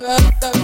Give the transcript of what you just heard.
love, love.